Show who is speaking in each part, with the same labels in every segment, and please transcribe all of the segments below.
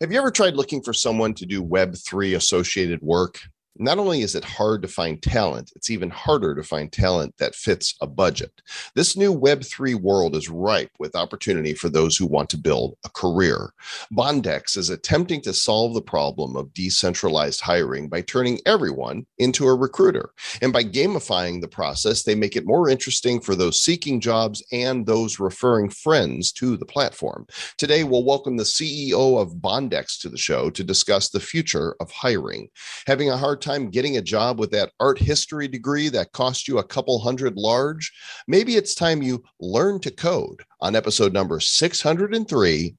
Speaker 1: Have you ever tried looking for someone to do Web3 associated work? Not only is it hard to find talent, it's even harder to find talent that fits a budget. This new Web3 world is ripe with opportunity for those who want to build a career. Bondex is attempting to solve the problem of decentralized hiring by turning everyone into a recruiter. And by gamifying the process, they make it more interesting for those seeking jobs and those referring friends to the platform. Today, we'll welcome the CEO of Bondex to the show to discuss the future of hiring. Having a hard time time getting a job with that art history degree that cost you a couple hundred large, maybe it's time you learn to code on episode number 603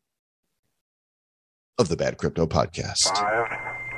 Speaker 1: of the Bad Crypto Podcast.
Speaker 2: Five,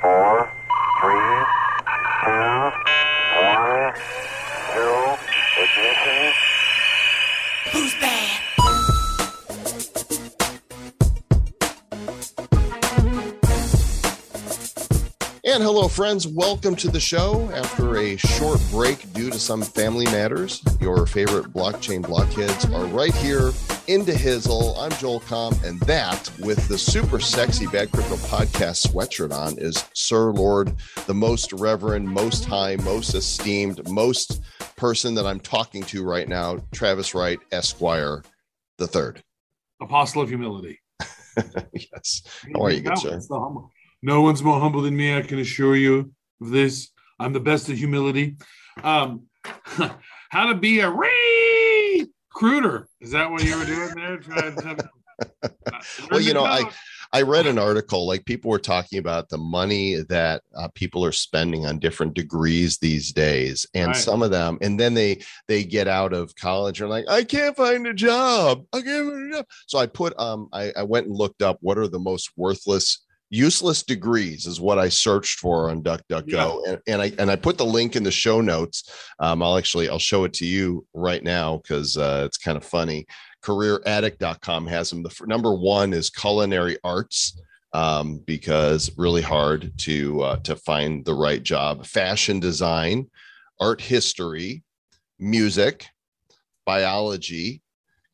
Speaker 1: And hello, friends. Welcome to the show. After a short break due to some family matters, your favorite blockchain blockheads are right here into Hizzle. I'm Joel Comm, and that, with the super sexy Bad Crypto Podcast sweatshirt on, is Sir Lord, the most reverend, most high, most esteemed, most person that I'm talking to right now, Travis Wright, Esquire, the third.
Speaker 3: Apostle of humility.
Speaker 1: yes. How are you, good sir?
Speaker 3: It's the humble. No one's more humble than me. I can assure you of this. I'm the best at humility. Um, how to be a recruiter? Is that what you were doing there? Trying to-
Speaker 1: well, you know, I I read an article like people were talking about the money that uh, people are spending on different degrees these days, and
Speaker 3: Right.
Speaker 1: some of them, and then they they get out of college and are like, I can't find a job. I can't find a job. So I put um I, I went and looked up what are the most worthless. Useless degrees is what I searched for on DuckDuckGo, and, and I and I put the link in the show notes. Um, I'll actually I'll show it to you right now because uh, it's kind of funny careeraddict.com has them. The f- number one is culinary arts um, because really hard to uh, to find the right job. Fashion design, art history, music, biology,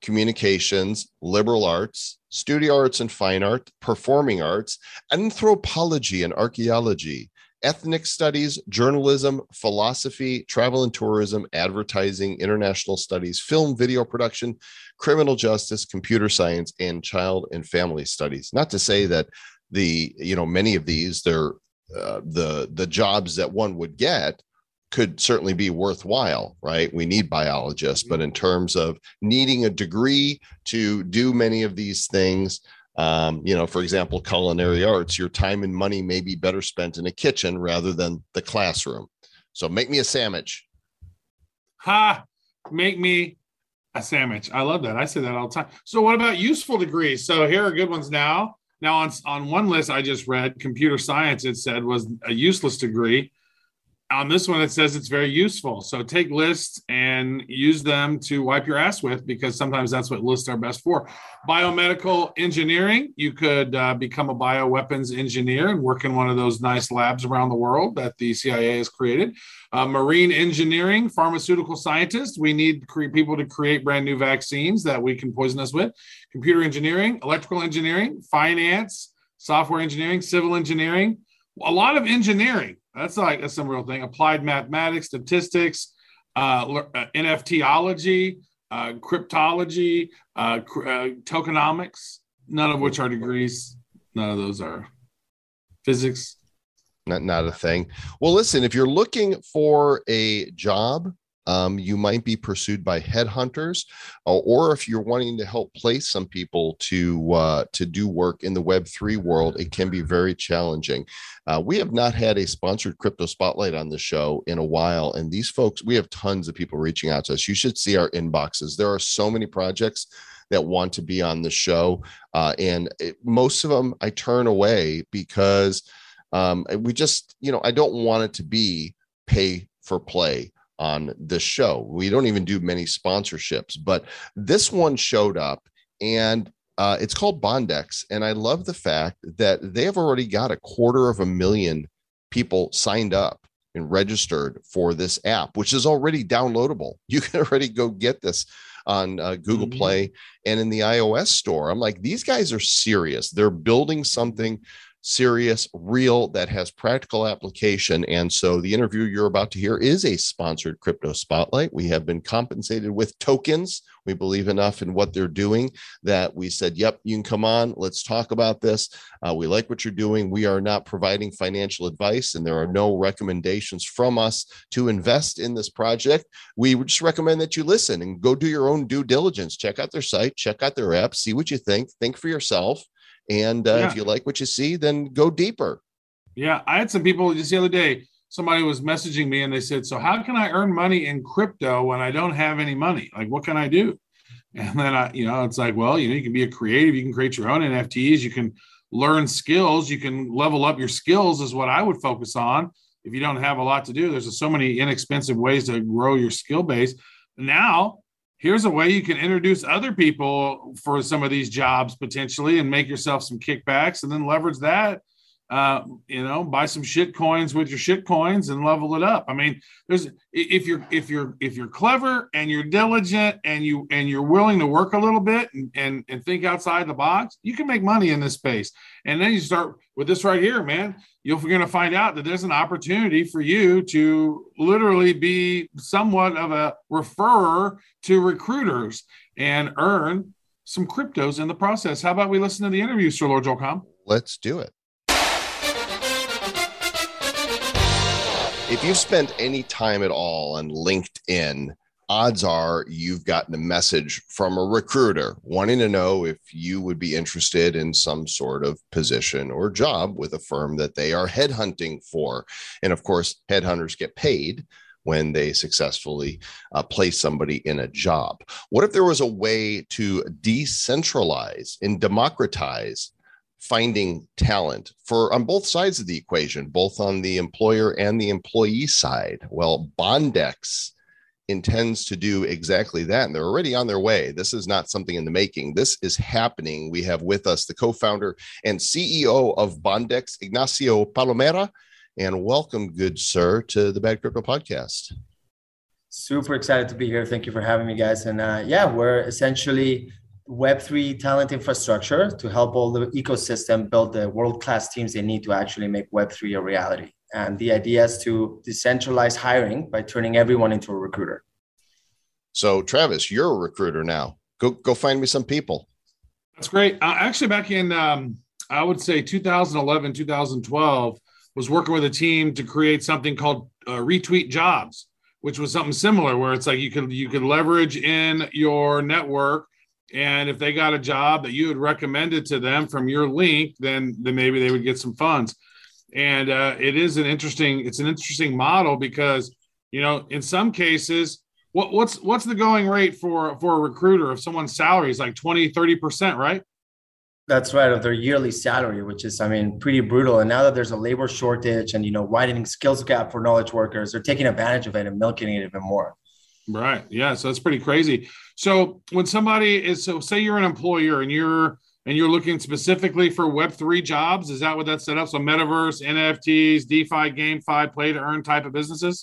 Speaker 1: communications, liberal arts, studio arts and fine art, performing arts, anthropology and archaeology, ethnic studies, journalism, philosophy, travel and tourism, advertising, international studies, film, video production, criminal justice, computer science, and child and family studies. Not to say that the you know many of these they're uh, the the jobs that one would get could certainly be worthwhile right we need biologists but in terms of needing a degree to do many of these things um, you know for example culinary arts your time and money may be better spent in a kitchen rather than the classroom so make me a sandwich
Speaker 3: ha, make me a sandwich. I love that. I say that all the time. So, what about useful degrees? So, here are good ones now. Now, on on one list I just read, computer science it said was a useless degree. On this one, it says it's very useful. So take lists and use them to wipe your ass with because sometimes that's what lists are best for. Biomedical engineering, you could uh, become a bioweapons engineer and work in one of those nice labs around the world that the CIA has created. Uh, marine engineering, pharmaceutical scientists, we need cre- people to create brand new vaccines that we can poison us with. Computer engineering, electrical engineering, finance, software engineering, civil engineering, a lot of engineering. That's like that's some real thing. Applied mathematics, statistics, uh, uh, NFTology, uh, cryptology, uh, uh, tokenomics. None of which are degrees. None of those are physics.
Speaker 1: not not a thing. Well, listen, if you're looking for a job, um, you might be pursued by headhunters, uh, or if you're wanting to help place some people to uh, to do work in the Web three world, it can be very challenging. Uh, we have not had a sponsored crypto spotlight on the show in a while, and these folks, we have tons of people reaching out to us. You should see our inboxes. There are so many projects that want to be on the show, uh, and it, most of them I turn away because um, we just you know i don't want it to be pay for play on this show we don't even do many sponsorships but this one showed up and uh, it's called bondex and i love the fact that they have already got a quarter of a million people signed up and registered for this app which is already downloadable you can already go get this on uh, Google
Speaker 3: Mhm.
Speaker 1: Play and in the iOS store. I'm like, these guys are serious. They're building something serious, real, that has practical application. And so the interview you're about to hear is a sponsored crypto spotlight. We have been compensated with tokens. We believe enough in what they're doing that we said, yep, you can come on. Let's talk about this. Uh, we like what you're doing. We are not providing financial advice, and there are no recommendations from us to invest in this project. We would just recommend that you listen and go do your own due diligence. Check out their site, check out their app, see what you think, think for yourself. And uh,
Speaker 3: Yeah.
Speaker 1: if you like what you see, then go deeper.
Speaker 3: Yeah, I had some people just the other day. Somebody was messaging me and they said, "So how can I earn money in crypto when I don't have any money? Like, what can I do?" And then I, you know, it's like, well, you know, you can be a creative, you can create your own NFTs, you can learn skills, you can level up your skills, is what I would focus on. If you don't have a lot to do, there's so many inexpensive ways to grow your skill base. Now, here's a way you can introduce other people for some of these jobs potentially and make yourself some kickbacks and then leverage that uh, you know, buy some shit coins with your shit coins and level it up. I mean, there's if you're if you're if you're clever and you're diligent and you and you're willing to work a little bit and and, and think outside the box, you can make money in this space. And then you start with this right here, man. You're going to find out that there's an opportunity for you to literally be somewhat of a referrer to recruiters and earn some cryptos in the process. How about we listen to the interview, Sir Lord Joel Comm?
Speaker 1: Let's do it. If you've spent any time at all on LinkedIn, odds are you've gotten a message from a recruiter wanting to know if you would be interested in some sort of position or job with a firm that they are headhunting for. And of course, headhunters get paid when they successfully uh, place somebody in a job. What if there was a way to decentralize and democratize finding talent for on both sides of the equation, both on the employer and the employee side. Well, Bondex intends to do exactly that. And they're already on their way. This is not something in the making. This is happening. We have with us the co-founder and CEO of Bondex, Ignacio Palomera. And welcome, good sir, to the Bad Crypto Podcast.
Speaker 4: Super excited to be here. Thank you for having me, guys. And uh, yeah, we're essentially Web3 talent infrastructure to help all the ecosystem build the world class teams they need to actually make Web3 a reality. And the idea is to decentralize hiring by turning everyone into a recruiter.
Speaker 1: So, Travis, you're a recruiter now. Go go find me some people.
Speaker 3: That's great. Uh, actually, back in um, I would say 2011, 2012, was working with a team to create something called uh, Retweet Jobs, which was something similar, where it's like you could you could leverage in your network, and if they got a job that you had recommended to them from your link, then then maybe they would get some funds. And uh, it is an interesting it's an interesting model because you know in some cases what, what's what's the going rate for for a recruiter if someone's salary is like 20 30% right
Speaker 4: That's right, of their yearly salary, which is, I mean, pretty brutal. And now that there's a labor shortage and you know widening skills gap for knowledge workers, they're taking advantage of it and milking it even more.
Speaker 3: right yeah so that's pretty crazy so when somebody is so say you're an employer and you're and you're looking specifically for web3 jobs is that what that's set up so metaverse nfts defi gamefi play to earn type of businesses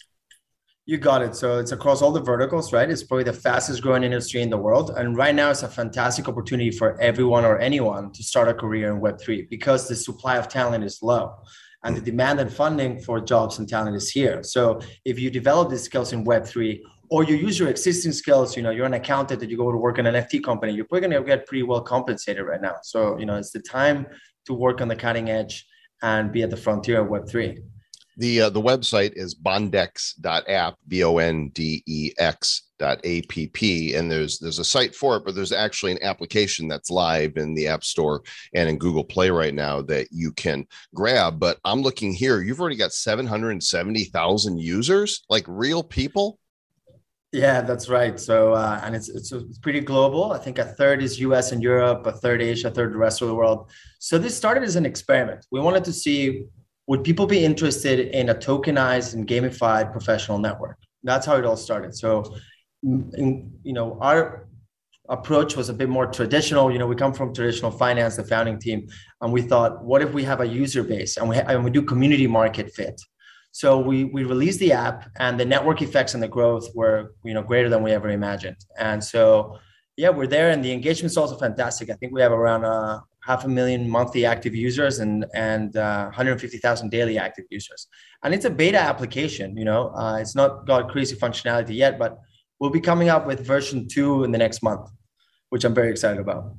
Speaker 4: You got it. So it's across all the verticals, right? It's probably the fastest growing industry in the world. And right now, it's a fantastic opportunity for everyone or anyone to start a career in Web3 because the supply of talent is low and the demand and funding for jobs and talent is here. So if you develop these skills in Web3 or you use your existing skills, you know, you're an accountant that you go to work in an NFT company, you're probably going to get pretty well compensated right now. So, you know, it's the time to work on the cutting edge and be at the frontier of Web3.
Speaker 1: The uh, the website is bondex.app, B O N D E X dot app and there's there's a site for it but there's actually an application that's live in the app store and in google play right now that you can grab but i'm looking here you've already got 770000 users like real people
Speaker 4: Yeah, that's right. So, uh, and it's, it's it's pretty global. I think a third is U.S. and Europe, a third Asia, a third the rest of the world. So this started as an experiment. We wanted to see would people be interested in a tokenized and gamified professional network. That's how it all started. So, in, you know, our approach was a bit more traditional. You know, we come from traditional finance, the founding team, and we thought, what if we have a user base and we and we do community market fit. So we we released the app, and the network effects and the growth were you know greater than we ever imagined. And so yeah, we're there, and the engagement is also fantastic. I think we have around uh, half a million monthly active users and and uh, 150,000 daily active users. And it's a beta application. You know, uh, it's not got crazy functionality yet, but we'll be coming up with version two in the next month, which I'm very excited about.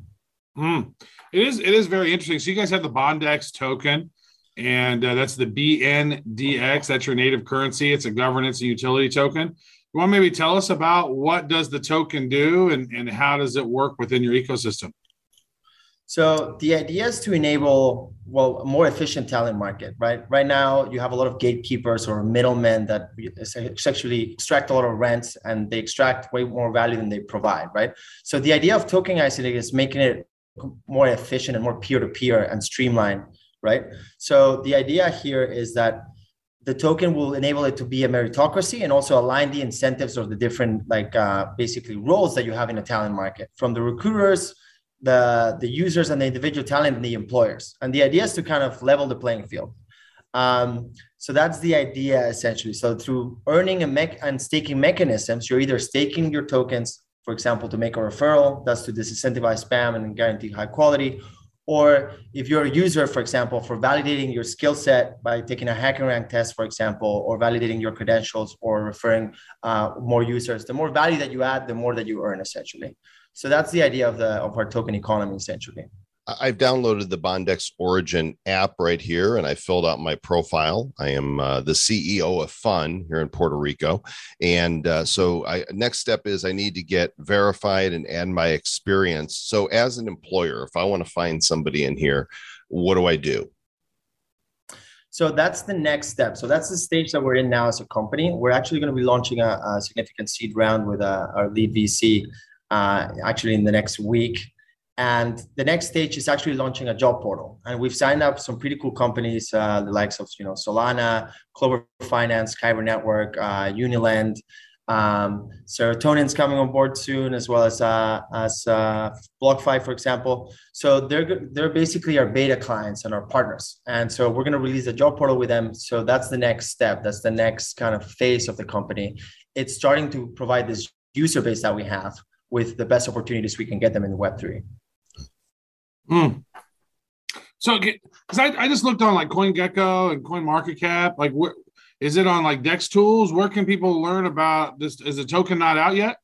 Speaker 3: Mm. It is it is very interesting. So you guys have the Bondex token, and uh, that's the BNDX. That's your native currency. It's a governance and utility token. You want to maybe tell us about what does the token do and, and how does it work within your ecosystem?
Speaker 4: So the idea is to enable well a more efficient talent market, right? Right now you have a lot of gatekeepers or middlemen that essentially extract a lot of rents and they extract way more value than they provide, right? So the idea of tokenizing is making it more efficient and more peer-to-peer and streamlined, right? So the idea here is that the token will enable it to be a meritocracy and also align the incentives of the different like uh, basically roles that you have in a talent market from the recruiters the the users and the individual talent and the employers and the idea is to kind of level the playing field um, so that's the idea essentially so through earning and, and staking mechanisms you're either staking your tokens for example, to make a referral, that's to disincentivize spam and guarantee high quality. Or if you're a user, for example, for validating your skill set by taking a HackerRank test, for example, or validating your credentials or referring uh, more users, the more value that you add, the more that you earn essentially. So that's the idea of the of our token economy essentially.
Speaker 1: I've downloaded the Bondex Origin app right here and I filled out my profile. I am uh, the CEO of Fun here in Puerto Rico. And uh, so, I, next step is I need to get verified and add my experience. So, as an employer, if I want to find somebody in here, what do I do?
Speaker 4: So that's the next step. So that's the stage that we're in now as a company. We're actually going to be launching a, a significant seed round with uh, our lead VC uh, actually in the next week. And the next stage is actually launching a job portal. And we've signed up some pretty cool companies, uh, the likes of you know Solana, Clover Finance, Kyber Network, uh, Uniland. Um, Serotonin's coming on board soon, as well as uh, as uh, BlockFi, for example. So they're they're basically our beta clients and our partners. And so we're going to release a job portal with them. So that's the next step. That's the next kind of phase of the company. It's starting to provide this user base that we have with the best opportunities we can get them in Web three.
Speaker 3: Mm. So, because I, I just looked on like CoinGecko and CoinMarketCap, like where is it on like Dex Tools? Where can people learn about this? Is the token not out yet?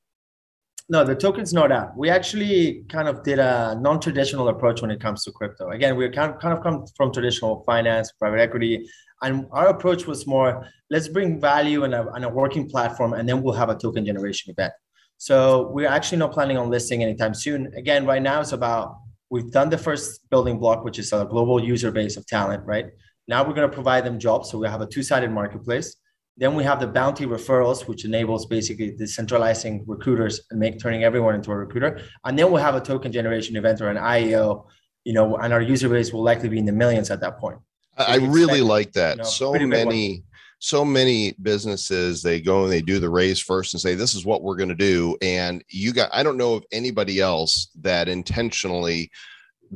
Speaker 4: No, the token's not out. We actually kind of did a non-traditional approach when it comes to crypto. Again, we kind of, kind of come from traditional finance, private equity, and our approach was more let's bring value a, in a working platform, and then we'll have a token generation event. So we're actually not planning on listing anytime soon. Again, right now it's about We've done the first building block, which is a global user base of talent, right? Now we're going to provide them jobs. So we have a two sided marketplace. Then we have the bounty referrals, which enables basically decentralizing recruiters and make turning everyone into a recruiter. And then we'll have a token generation event or an IEO, you know, and our user base will likely be in the millions at that point.
Speaker 1: So I really like that. You know, so many so many businesses they go and they do the raise first and say this is what we're going to do and you got i don't know of anybody else that intentionally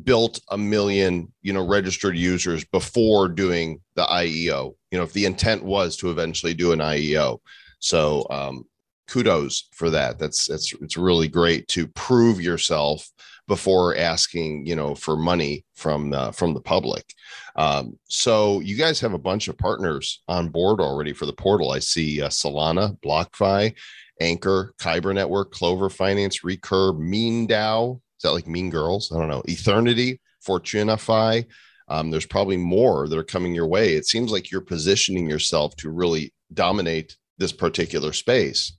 Speaker 1: built a million you know registered users before doing the ieo you know if the intent was to eventually do an ieo so um kudos for that. That's that's it's really great to prove yourself before asking you know for money from uh, from the public. Um, so you guys have a bunch of partners on board already for the portal. I see uh, solana blockfi anchor kyber network clover finance recur mean dao is that like mean girls? I don't know. Eternity, fortunify. Um, there's probably more that are coming your way. It seems like you're positioning yourself to really dominate this particular space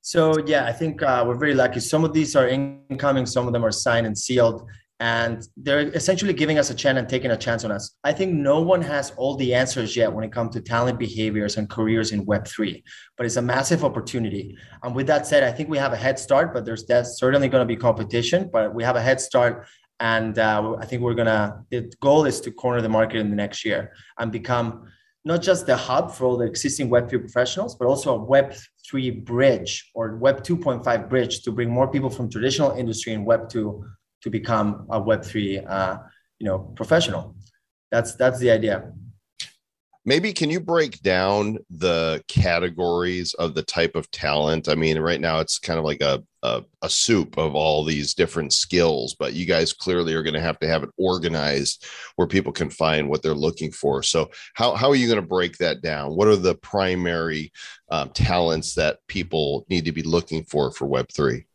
Speaker 4: so yeah, I think uh, we're very lucky. Some of these are incoming, some of them are signed and sealed, and they're essentially giving us a chance and taking a chance on us. I think no one has all the answers yet when it comes to talent behaviors and careers in Web three, but it's a massive opportunity. And with that said, I think we have a head start, but there's certainly going to be competition, but we have a head start. And uh, I think we're gonna. The goal is to corner the market in the next year and become not just the hub for all the existing Web3 professionals, but also a Web3 bridge or Web 2.5 bridge to bring more people from traditional industry and Web2 to become a Web3 uh, you know, professional. That's that's the idea.
Speaker 1: Maybe can you break down the categories of the type of talent? I mean, right now it's kind of like a a, a soup of all these different skills, but you guys clearly are going to have to have it organized where people can find what they're looking for. So, how how are you going to break that down? What are the primary um, talents that people need to be looking for for Web three?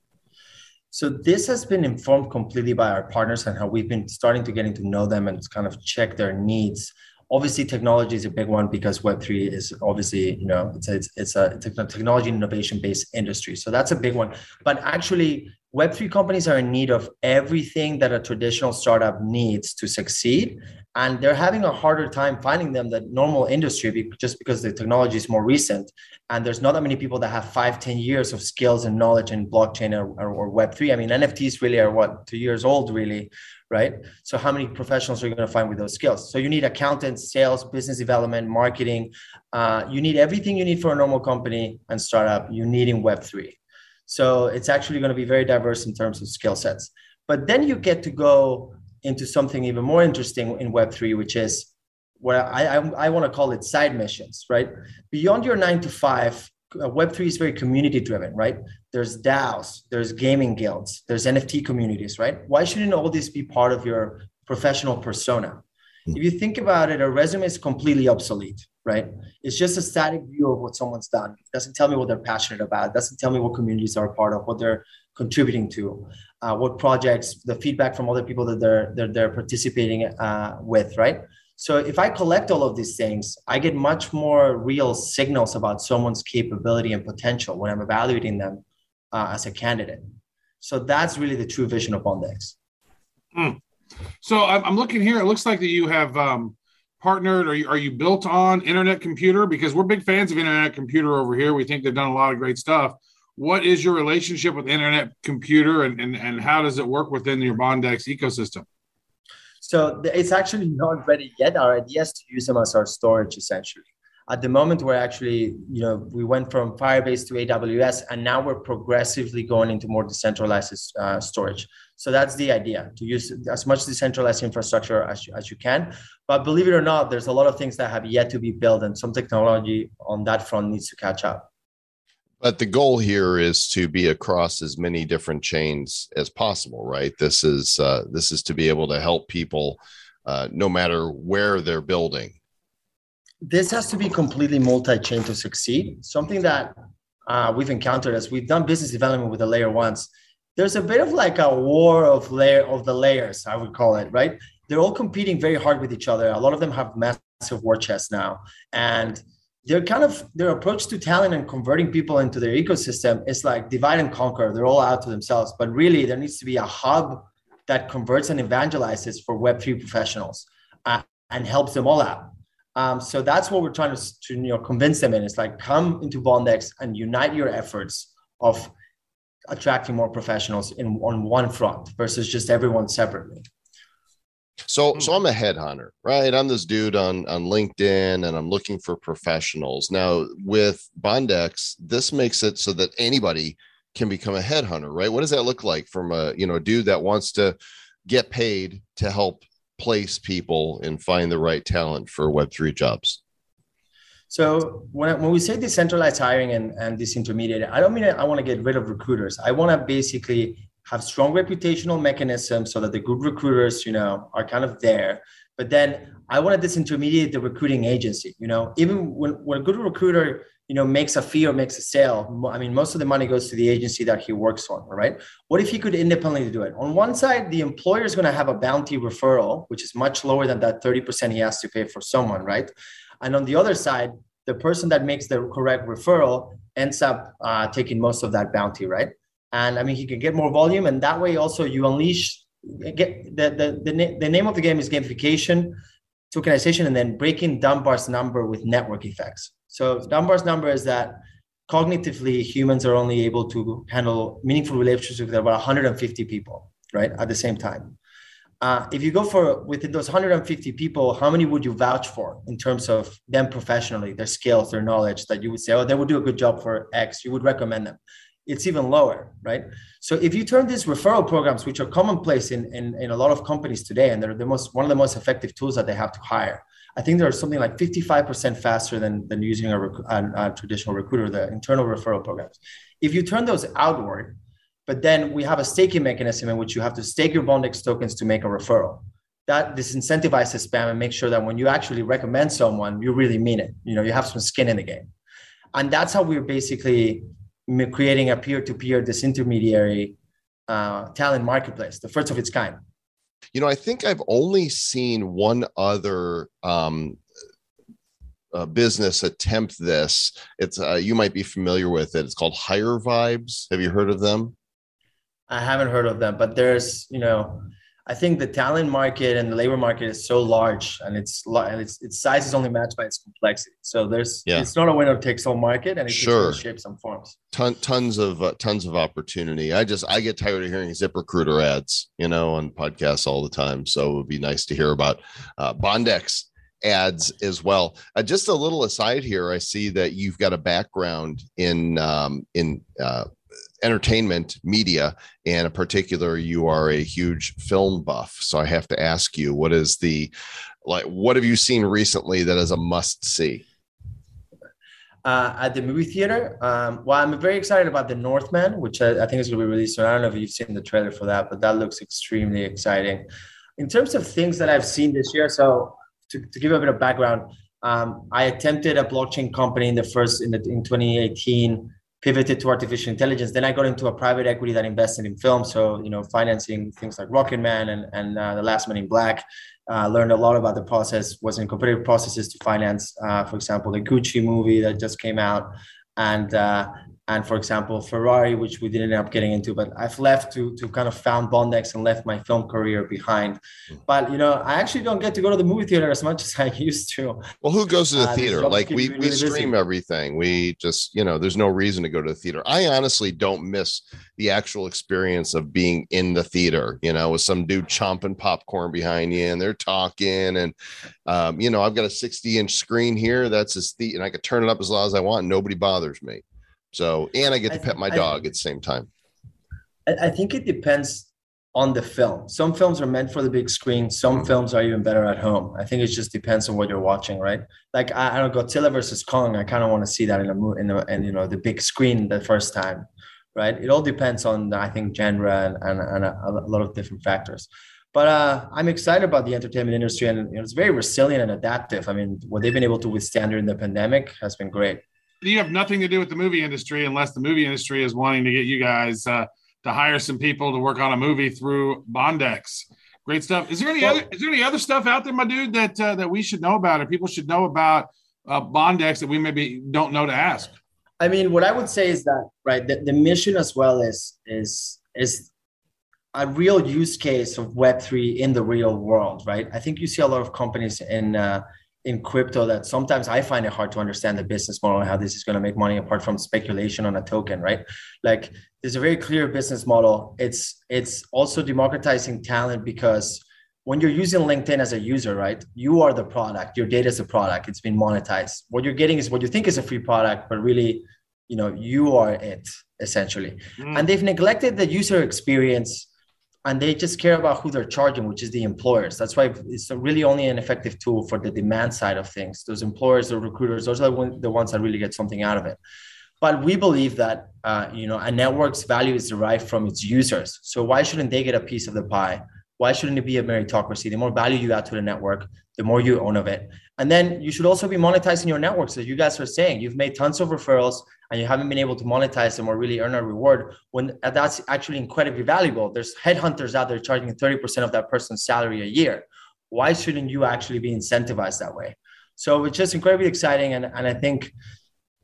Speaker 4: So this has been informed completely by our partners and how we've been starting to getting to know them and kind of check their needs obviously technology is a big one because web3 is obviously you know it's a, it's, it's a technology innovation based industry. So that's a big one. But actually web3 companies are in need of everything that a traditional startup needs to succeed and they're having a harder time finding them than normal industry just because the technology is more recent and there's not that many people that have five ten years of skills and knowledge in blockchain or, or, or web3 i mean nfts really are what two years old really right? So how many professionals are you going to find with those skills? So you need accountants, sales, business development, marketing. Uh, you need everything you need for a normal company and startup. You need in Web three. So it's actually going to be very diverse in terms of skill sets. But then you get to go into something even more interesting in Web three, which is what I, I, I want to call it side missions, right? Beyond your nine to five, uh, Web3 is very community driven, right? There's DAOs, there's gaming guilds, there's NFT communities, right? Why shouldn't all this be part of your professional persona? Hmm. If you think about it, a resume is completely obsolete, right? It's just a static view of what someone's done. It doesn't tell me what they're passionate about. It doesn't tell me what communities are a part of, what they're contributing to, uh, what projects, the feedback from other people that they're they're, they're participating uh, with, right? So if I collect all of these things, I get much more real signals about someone's capability and potential when I'm evaluating them uh, as a candidate. So that's really the true vision of Bondex.
Speaker 3: Mm. So I'm looking here. It looks like that you have um, partnered. Are you, are you built on Internet Computer? Because we're big fans of Internet Computer over here. We think they've done a lot of great stuff. What is your relationship with Internet Computer, and, and, and how does it work within your Bondex ecosystem?
Speaker 4: So it's actually not ready yet. Our idea is to use them as our storage essentially. At the moment, we're actually, you know, we went from Firebase to AWS, and now we're progressively going into more decentralized uh, storage. So that's the idea to use as much decentralized infrastructure as you, as you can. But believe it or not, there's a lot of things that have yet to be built, and some technology on that front needs to catch up.
Speaker 1: But the goal here is to be across as many different chains as possible, right? This is uh, this is to be able to help people uh, no matter where they're building.
Speaker 4: This has to be completely multi-chain to succeed. Something that uh, we've encountered as we've done business development with the layer ones. There's a bit of like a war of layer of the layers, I would call it, right? They're all competing very hard with each other. A lot of them have massive war chests now, and they're kind of their approach to talent and converting people into their ecosystem is like divide and conquer. They're all out to themselves, but really there needs to be a hub that converts and evangelizes for Web3 professionals uh, and helps them all out. Um, so that's what we're trying to, to, you know convince them in. It's like come into Bondex and unite your efforts of attracting more professionals in on one front versus just everyone separately.
Speaker 1: So, so hmm. I'm a headhunter, right? I'm this dude on on LinkedIn, and I'm looking for professionals. Now, with Bondex, this makes it so that anybody can become a headhunter, right? What does that look like from a you know a dude that wants to get paid to help place people and find the right talent for Web three jobs?
Speaker 4: So when, when we say decentralized hiring and, and disintermediated, I don't mean I want to get rid of recruiters. I want to basically have strong reputational mechanisms so that the good recruiters, you know, are kind of there. But then I want to disintermediate the recruiting agency. You know, even when, when a good recruiter, you know, makes a fee or makes a sale, I mean, most of the money goes to the agency that he works on, right? What if he could independently do it? On one side, the employer is going to have a bounty referral, which is much lower than that 30% he has to pay for someone, right? And on the other side, the person that makes the correct referral ends up uh, taking most of that bounty, right? And I mean he can get more volume, and that way also you unleash get the the the, the name of the game is gamification, tokenization, and then breaking Dunbar's number with network effects. So Dunbar's number is that cognitively humans are only able to handle meaningful relationships with about 150 people, right, at the same time. Uh, if you go for within those 150 people, how many would you vouch for in terms of them professionally, their skills, their knowledge that you would say, oh, they would do a good job for X, you would recommend them it's even lower, right? So if you turn these referral programs, which are commonplace in, in, in a lot of companies today, and they're the most one of the most effective tools that they have to hire, I think they're something like 55% faster than, than using a, rec- a, a traditional recruiter, the internal referral programs. If you turn those outward, but then we have a staking mechanism in which you have to stake your Bondex tokens to make a referral. That disincentivizes spam and makes sure that when you actually recommend someone, you really mean it. You know, you have some skin in the game, and that's how we're basically creating a peer-to-peer disintermediary uh, talent marketplace, the first of its kind.
Speaker 1: You know, I think I've only seen one other um, uh, business attempt this. It's uh, you might be familiar with it. It's called HireVibes. Have you heard of them?
Speaker 4: I haven't heard of them, but there's, you know, I think the talent market and the labor market is so large, and it's and its its size is only matched by its complexity. So there's,
Speaker 1: Yeah.
Speaker 4: it's not a winner takes all market, and it
Speaker 1: Sure.
Speaker 4: takes shapes and forms.
Speaker 1: Ton, tons of uh, tons of opportunity. I just I get tired of hearing ZipRecruiter ads, you know, on podcasts all the time. So it would be nice to hear about uh, Bondex ads as well. Uh, just a little aside here, I see that you've got a background in um, in uh, entertainment media, and in particular, you are a huge film buff. So I have to ask you, what is the like? What have you seen recently that is a must see?
Speaker 4: uh, at the movie theater. Um, well, I'm very excited about The Northman, which I, I think is going to be released soon. I don't know if you've seen the trailer for that, but that looks extremely exciting. In terms of things that I've seen this year, so to, to give a bit of background, um, I attempted a blockchain company in the first in the in 2018, pivoted to artificial intelligence. Then I got into a private equity that invested in film, so you know, financing things like Rocket Man and and uh, The Last Man in Black. Uh, learned a lot about the process, was in competitive processes to finance, uh, for example, the Gucci movie that just came out, and uh, and for example, Ferrari, which we didn't end up getting into. But I've left to to kind of found Bondex and left my film career behind. But you know, I actually don't get to go to the movie theater as much as I used to.
Speaker 1: Well, who goes to the
Speaker 4: Uh,
Speaker 1: theater? Like we
Speaker 4: me
Speaker 1: we stream
Speaker 4: busy.
Speaker 1: everything. We just you know, there's no reason to go to the theater. I honestly don't miss the actual experience of being in the theater. You know, with some dude chomping popcorn behind you, and they're talking, and um, you know, I've got a 60 inch screen here. That's his theater, and I could turn it up as loud as I want. And nobody bothers me. So, and I get to
Speaker 4: I-
Speaker 1: pet my dog at the same time.
Speaker 4: I, I think it depends on the film. Some films are meant for the big screen. Some films are even better at home. I think it just depends on what you're watching, right? Like I, I don't Godzilla versus Kong. I kind of want to see that in a movie, in, a, in you know the big screen the first time, right? It all depends on I think genre and, and, and a, a lot of different factors. But uh, I'm excited about the entertainment industry, and you know, it's very resilient and adaptive. I mean, what they've been able to withstand during the pandemic has been great.
Speaker 3: You have nothing to do with the movie industry unless the movie industry is wanting to get you guys uh, to hire some people to work on a movie through Bondex. Great stuff. Is there any
Speaker 4: Well-
Speaker 3: other is there any other stuff out there, my dude, that uh, that we should know about or people should know about uh, Bondex that we maybe don't know to ask?
Speaker 4: I mean, what I would say is that right, the, the mission as well is is is a real use case of Web three in the real world, right? I think you see a lot of companies in uh, in crypto that sometimes I find it hard to understand the business model and how this is going to make money apart from speculation on a token, right? Like there's a very clear business model. It's it's also democratizing talent because when you're using LinkedIn as a user, right, you are the product. Your data is a product. It's been monetized. What you're getting is what you think is a free product, but really, you know, you are it essentially.
Speaker 3: Mm.
Speaker 4: And they've neglected the user experience, and they just care about who they're charging, which is the employers. That's why it's really only an effective tool for the demand side of things. Those employers, the recruiters, those are the ones that really get something out of it. But we believe that uh, you know a network's value is derived from its users. So why shouldn't they get a piece of the pie? Why shouldn't it be a meritocracy? The more value you add to the network, the more you own of it. And then you should also be monetizing your network. as you guys are saying you've made tons of referrals and you haven't been able to monetize them or really earn a reward when that's actually incredibly valuable. There's headhunters out there charging 30% of that person's salary a year. Why shouldn't you actually be incentivized that way? So it's just incredibly exciting. And, and I think,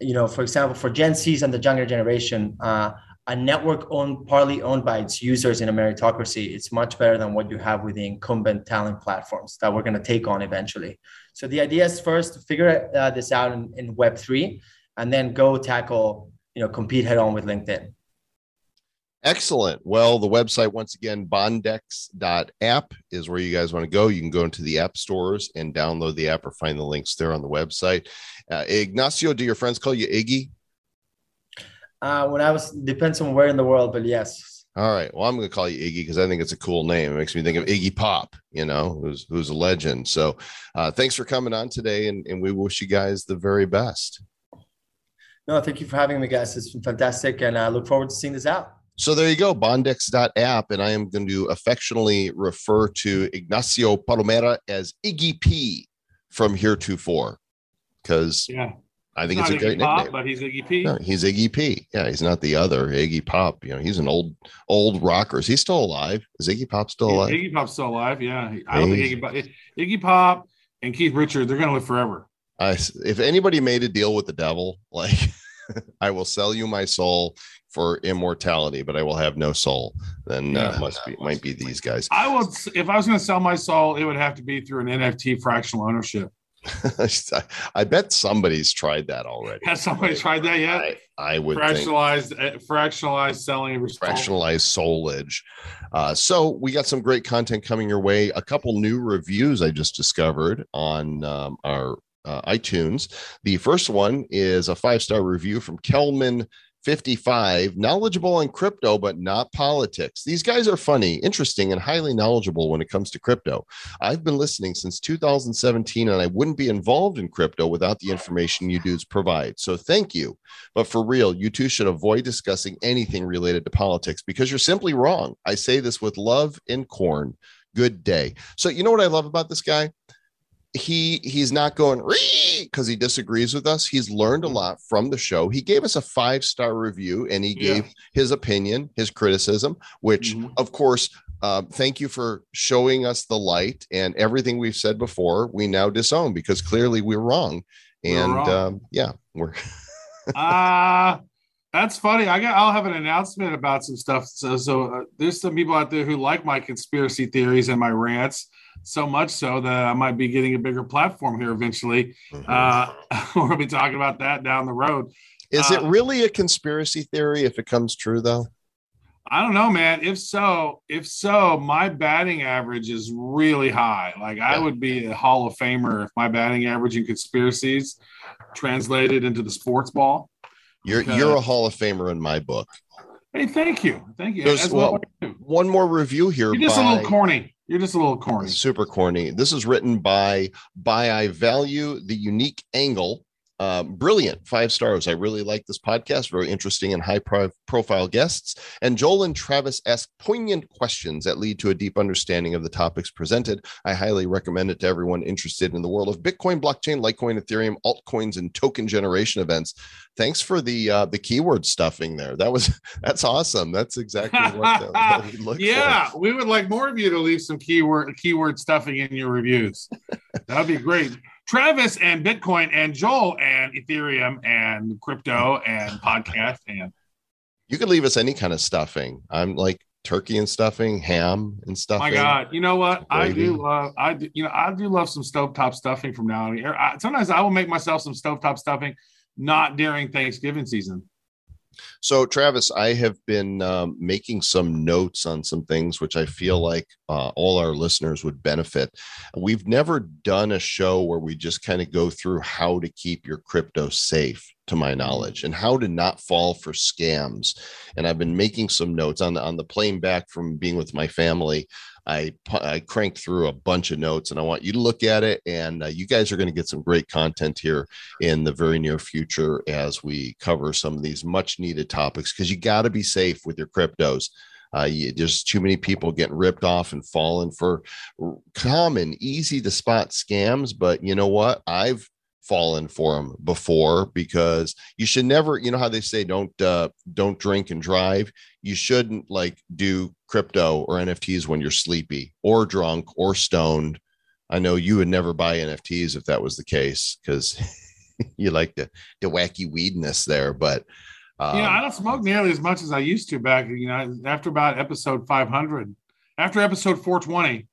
Speaker 4: you know, for example, for Gen Zs and the younger generation, uh, a network owned, partly owned by its users in a meritocracy, it's much better than what you have with the incumbent talent platforms that we're going to take on eventually. So the idea is first to figure uh, this out in, in Web three, and then go tackle, you know, compete head on with LinkedIn.
Speaker 1: Excellent. Well, the website, once again, bondex.app is where you guys want to go. You can go into the app stores and download the app or find the links there on the website. Uh, Ignacio, do your friends call you Iggy?
Speaker 4: Uh, when I was depends on where in the world, but yes.
Speaker 1: All right. Well, I'm going to call you Iggy because I think it's a cool name. It makes me think of Iggy Pop, you know, who's who's a legend. So, uh, thanks for coming on today, and, and we wish you guys the very best.
Speaker 4: No, thank you for having me, guys. It's been fantastic, and I look forward to seeing this out.
Speaker 1: So there you go, bondex.app, and I am going to affectionately refer to Ignacio Palomera as Iggy P from heretofore because
Speaker 3: Yeah.
Speaker 1: I think
Speaker 3: Not
Speaker 1: it's a great
Speaker 3: Iggy Pop,
Speaker 1: nickname.
Speaker 3: but he's Iggy P.
Speaker 1: No, he's Iggy P. Yeah, he's not the other Iggy Pop. You know, he's an old old rocker. Is he still alive? Is Iggy Pop still alive?
Speaker 3: Iggy Pop's still alive. Yeah. I don't think Iggy Pop, Iggy Pop and Keith Richards, they're going to live forever.
Speaker 1: I, if anybody made a deal with the devil, like I will sell you my soul for immortality, but I will have no soul. Then uh, must be might be these guys.
Speaker 3: I would, if I was going to sell my soul, it would have to be through an NFT fractional ownership.
Speaker 1: I bet somebody's tried that already.
Speaker 3: Has somebody tried that yet?
Speaker 1: I, I would
Speaker 3: Fractionalized, uh, fractionalized selling of
Speaker 1: fractionalized soulage. Uh, so we got some great content coming your way. A couple new reviews I just discovered on um, our uh, iTunes. The first one is a five star review from Kelman. 55 knowledgeable on crypto but not politics these guys are funny interesting and highly knowledgeable when it comes to crypto i've been listening since 2017 and i wouldn't be involved in crypto without the information you dudes provide so thank you but for real, you two should avoid discussing anything related to politics because you're simply wrong. I say this with love and corn. Good day. So you know what I love about this guy? He he's not going because he disagrees with us. He's learned a lot from the show. He gave us a five star review and he
Speaker 3: Yeah.
Speaker 1: gave his opinion, his criticism, which
Speaker 3: Mhm.
Speaker 1: of course. Um, thank you for showing us the light and everything we've said before. We now disown because clearly we're wrong.
Speaker 3: We were
Speaker 1: And
Speaker 3: wrong.
Speaker 1: Um, yeah, we're
Speaker 3: Ah, that's funny. I got. I'll have an announcement about some stuff. So, so uh, there's some people out there who like my conspiracy theories and my rants so much so that I might be getting a bigger platform here eventually. Uh, we'll be talking about that down the road.
Speaker 1: Is it
Speaker 3: Uh,
Speaker 1: really a conspiracy theory if it comes true, though?
Speaker 3: I don't know, man. If so, if so, my batting average is really high. Like I would be a Hall of Famer if my batting average in conspiracies translated into the sports ball.
Speaker 1: You're
Speaker 3: Okay.
Speaker 1: you're a Hall of Famer in my book.
Speaker 3: Hey, thank you, thank you.
Speaker 1: There's-
Speaker 3: well.
Speaker 1: One more review here.
Speaker 3: You're just a little corny. You're just a little corny.
Speaker 1: super corny. This is written by by I value the unique angle. Um, brilliant five stars. I really like this podcast. Very interesting and high pro- profile guests. And Joel and Travis ask poignant questions that lead to a deep understanding of the topics presented. I highly recommend it to everyone interested in the world of Bitcoin, blockchain, Litecoin, Ethereum, altcoins, and token generation events. Thanks for the uh, the keyword stuffing there. That was that's awesome. That's exactly what, uh, what we look for.
Speaker 3: yeah, we would like more of you to leave some keyword keyword stuffing in your reviews. That'd be great. Travis and Bitcoin and Joel and Ethereum and crypto and podcast and
Speaker 1: You could leave us any kind of stuffing. I'm like turkey and stuffing, ham and stuffing.
Speaker 3: my God, you know what? I do love I do you know I do love some stovetop stuffing from now on. I- Sometimes I will make myself some stovetop stuffing, not during Thanksgiving season.
Speaker 1: So, Travis, I have been um, making some notes on some things which I feel like uh, all our listeners would benefit. We've never done a show where we just kind of go through how to keep your crypto safe, to my knowledge, and how to not fall for scams. And I've been making some notes on the on the plane back from being with my family. I I cranked through a bunch of notes, and I want you to look at it. And uh, you guys are going to get some great content here in the very near future as we cover some of these much needed topics because you got to be safe with your cryptos. Uh, you, there's too many people getting ripped off and falling for common, easy to spot scams. But you know what? I've fallen for them before because you should never. You know how they say don't uh, don't drink and drive. You shouldn't like do crypto or NFTs when you're sleepy or drunk or stoned. I know you would never buy NFTs if that was the case because you like the the wacky weedness there, but um,
Speaker 3: you know, I don't smoke nearly as much as I used to back. You know, after about episode 500, after episode 420,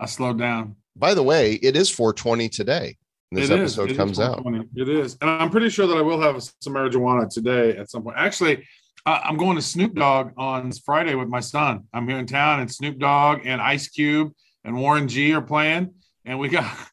Speaker 3: I slowed down.
Speaker 1: by the way, it is 420 today. This
Speaker 3: It is.
Speaker 1: episode
Speaker 3: is
Speaker 1: comes out.
Speaker 3: It is, and I'm pretty sure that I will have some marijuana today at some point. Actually, I'm going to Snoop Dogg on Friday with my son. I'm here in town, and Snoop Dogg and Ice Cube and Warren G are playing, and we got.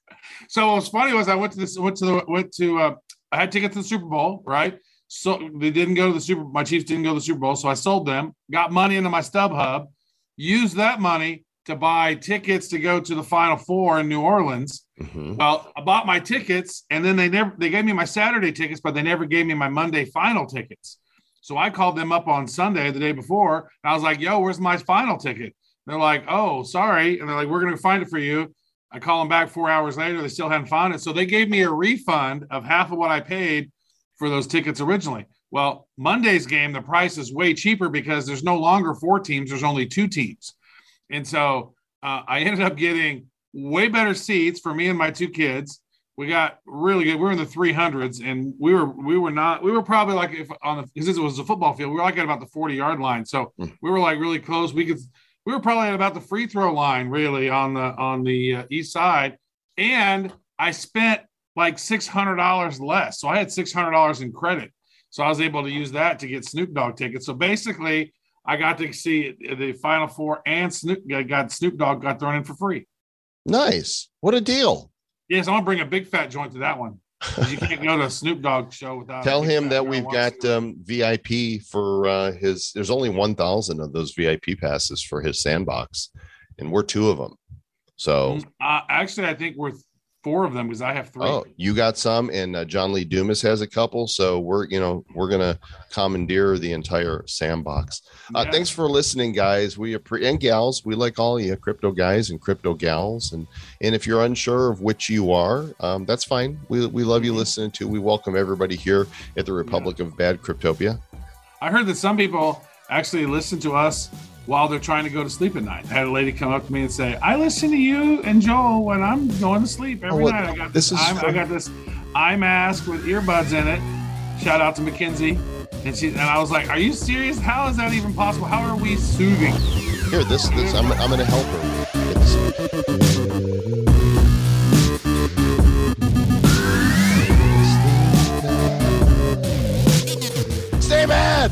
Speaker 3: So what's funny was I went to this, went to the, went to. Uh, I had tickets to the Super Bowl, right? So they didn't go to the Super. My Chiefs didn't go to the Super Bowl, so I sold them. Got money into my StubHub. Used that money to buy tickets to go to the Final Four in New Orleans.
Speaker 1: Mhm.
Speaker 3: Well, I bought my tickets, and then they never they gave me my Saturday tickets, but they never gave me my Monday final tickets. So I called them up on Sunday, the day before, and I was like, "Yo, where's my final ticket?" They're like, "Oh, sorry," and they're like, "We're gonna find it for you." I call them back four hours later; they still hadn't found it. So they gave me a refund of half of what I paid for those tickets originally. Well, Monday's game, the price is way cheaper because there's no longer four teams; there's only two teams, and so uh, I ended up getting way better seats for me and my two kids. We got really good. We were in the 300s, and we were we were not. We were probably like if on the because it was a football field. We were like at about the 40 yard line, so
Speaker 1: Hmm.
Speaker 3: we were like really close. We could. We were probably at about the free throw line, really on the on the uh, east side, and I spent like six hundred dollars less. So I had six hundred dollars in credit. So I was able to use that to get Snoop Dogg tickets. So basically, I got to see the Final Four and Snoop got Snoop Dogg got thrown in for free.
Speaker 1: Nice. What a deal.
Speaker 3: Yes, I'm gonna bring a big fat joint to that one. You can't go to a Snoop Dogg show without.
Speaker 1: Tell him that we've got um, VIP for uh, his. There's only 1,000 of those VIP passes for his sandbox, and we're two of them. So,
Speaker 3: Uh, actually, I think we're four of them because I have three.
Speaker 1: oh, you got some, and uh, John Lee Dumas has a couple. So we're, you know, we're gonna commandeer the entire sandbox. Uh,
Speaker 3: Yeah.
Speaker 1: Thanks for listening, guys. We appreciate and gals. We like all you, crypto guys and crypto gals. And and if you're unsure of which you are, um, that's fine. We we love you listening to. We welcome everybody here at the Republic of Bad Cryptopia.
Speaker 3: I heard that some people actually listen to us while they're trying to go to sleep at night. I had a lady come up to me and say, "I listen to you and Joel when I'm going to sleep every
Speaker 1: Oh,
Speaker 3: night. I got
Speaker 1: this
Speaker 3: this. I got this eye mask with earbuds in it." Shout out to Mackenzie. And she and I was like, "Are you serious? How is that even possible? How are we soothing?"
Speaker 1: Here, this this I'm I'm gonna help her. Stay
Speaker 5: bad.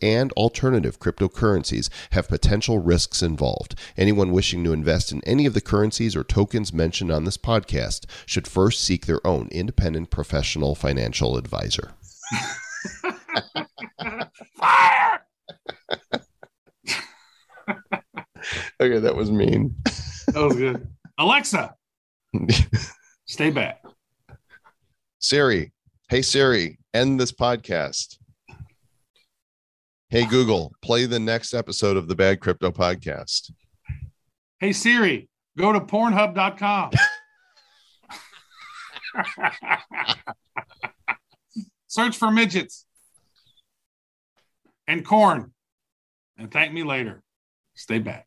Speaker 1: and alternative cryptocurrencies have potential risks involved. Anyone wishing to invest in any of the currencies or tokens mentioned on this podcast should first seek their own independent professional financial advisor.
Speaker 3: Fire!
Speaker 1: Okay, that was mean.
Speaker 3: That was good. Alexa, stay back.
Speaker 1: Siri, hey Siri, end this podcast. Hey Google, play the next episode of the Bad Crypto Podcast.
Speaker 3: Hey Siri, go to Pornhub.com. Search for midgets and corn and thank me later. Stay back.